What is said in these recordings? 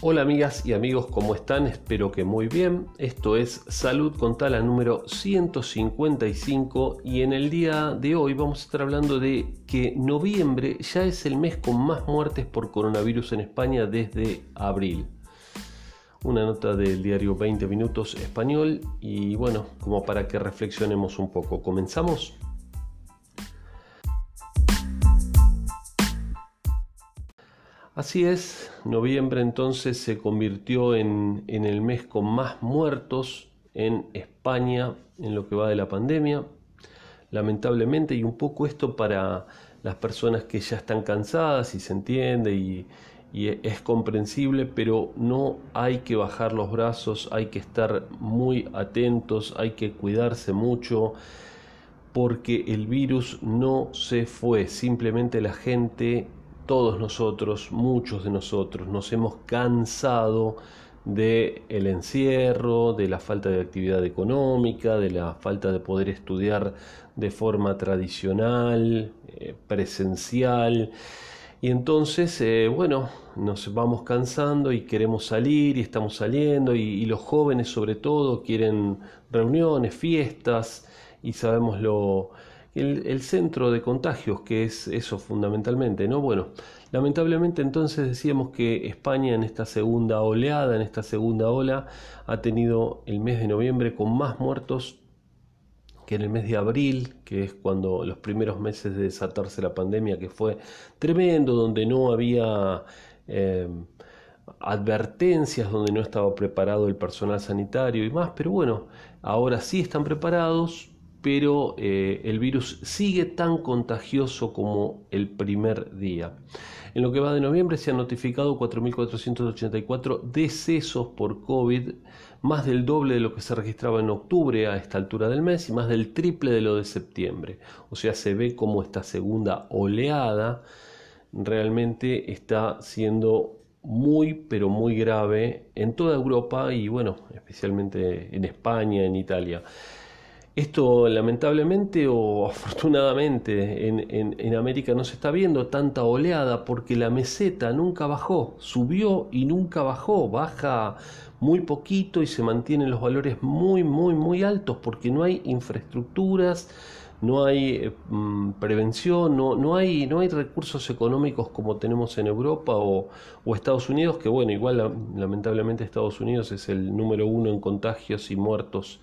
Hola amigas y amigos, ¿cómo están? Espero que muy bien. Esto es Salud con Tala número 155 y en el día de hoy vamos a estar hablando de que noviembre ya es el mes con más muertes por coronavirus en España desde abril. Una nota del diario 20 Minutos Español y bueno, como para que reflexionemos un poco. ¿Comenzamos? Así es, noviembre entonces se convirtió en, el mes con más muertos en España en lo que va de la pandemia. Lamentablemente, y un poco esto para las personas que ya están cansadas y se entiende y, y es comprensible, pero no hay que bajar los brazos, hay que estar muy atentos, hay que cuidarse mucho porque el virus no se fue, simplemente la gente todos nosotros, muchos de nosotros, nos hemos cansado de el encierro, de la falta de actividad económica, de la falta de poder estudiar de forma tradicional, eh, presencial. Y entonces, eh, bueno, nos vamos cansando y queremos salir y estamos saliendo y, los jóvenes sobre todo quieren reuniones, fiestas y sabemos lo, el, centro de contagios, que es eso fundamentalmente, ¿no? Bueno, lamentablemente entonces decíamos que España en esta segunda oleada, en esta segunda ola, ha tenido el mes de noviembre con más muertos que en el mes de abril, que es cuando los primeros meses de desatarse la pandemia, que fue tremendo, donde no había eh, advertencias, donde no estaba preparado el personal sanitario y más, pero bueno, ahora sí están preparados, pero eh, el virus sigue tan contagioso como el primer día. En lo que va de noviembre se han notificado 4.484 decesos por COVID, más del doble de lo que se registraba en octubre a esta altura del mes y más del triple de lo de septiembre. O sea, se ve como esta segunda oleada realmente está siendo muy pero muy grave en toda Europa y bueno, especialmente en España, en Italia. Esto lamentablemente o afortunadamente en, América no se está viendo tanta oleada porque la meseta nunca bajó, subió y nunca bajó, baja muy poquito y se mantienen los valores muy, muy, muy altos porque no hay infraestructuras, no hay eh, mm, prevención, no, no, hay, no hay recursos económicos como tenemos en Europa o, o Estados Unidos, que bueno, igual lamentablemente Estados Unidos es el número uno en contagios y muertos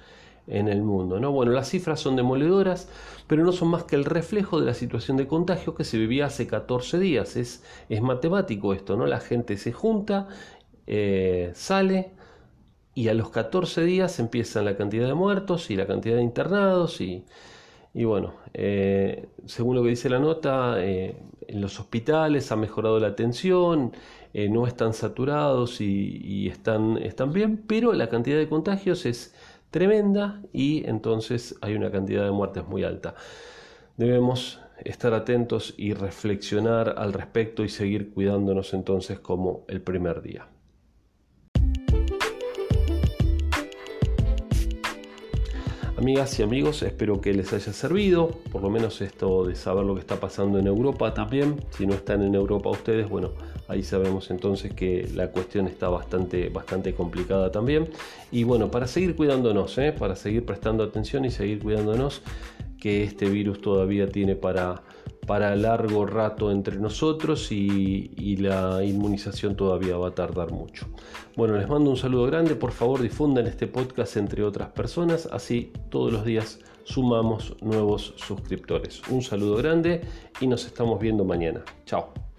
en el mundo. ¿no? Bueno, las cifras son demoledoras, pero no son más que el reflejo de la situación de contagio que se vivía hace 14 días. Es, es matemático esto, ¿no? La gente se junta, eh, sale y a los 14 días empiezan la cantidad de muertos y la cantidad de internados y, y bueno, eh, según lo que dice la nota, eh, en los hospitales ha mejorado la atención, no están saturados y, y están, están bien, pero la cantidad de contagios es tremenda y entonces hay una cantidad de muertes muy alta. Debemos estar atentos y reflexionar al respecto y seguir cuidándonos entonces como el primer día. Amigas y amigos, espero que les haya servido, por lo menos esto de saber lo que está pasando en Europa también. Si no están en Europa ustedes, bueno, ahí sabemos entonces que la cuestión está bastante, bastante complicada también. Y bueno, para seguir cuidándonos, ¿eh? para seguir prestando atención y seguir cuidándonos, que este virus todavía tiene para, para largo rato entre nosotros y, y, la inmunización todavía va a tardar mucho. Bueno, les mando un saludo grande, por favor difundan este podcast entre otras personas, así todos los días sumamos nuevos suscriptores. Un saludo grande y nos estamos viendo mañana. Chao.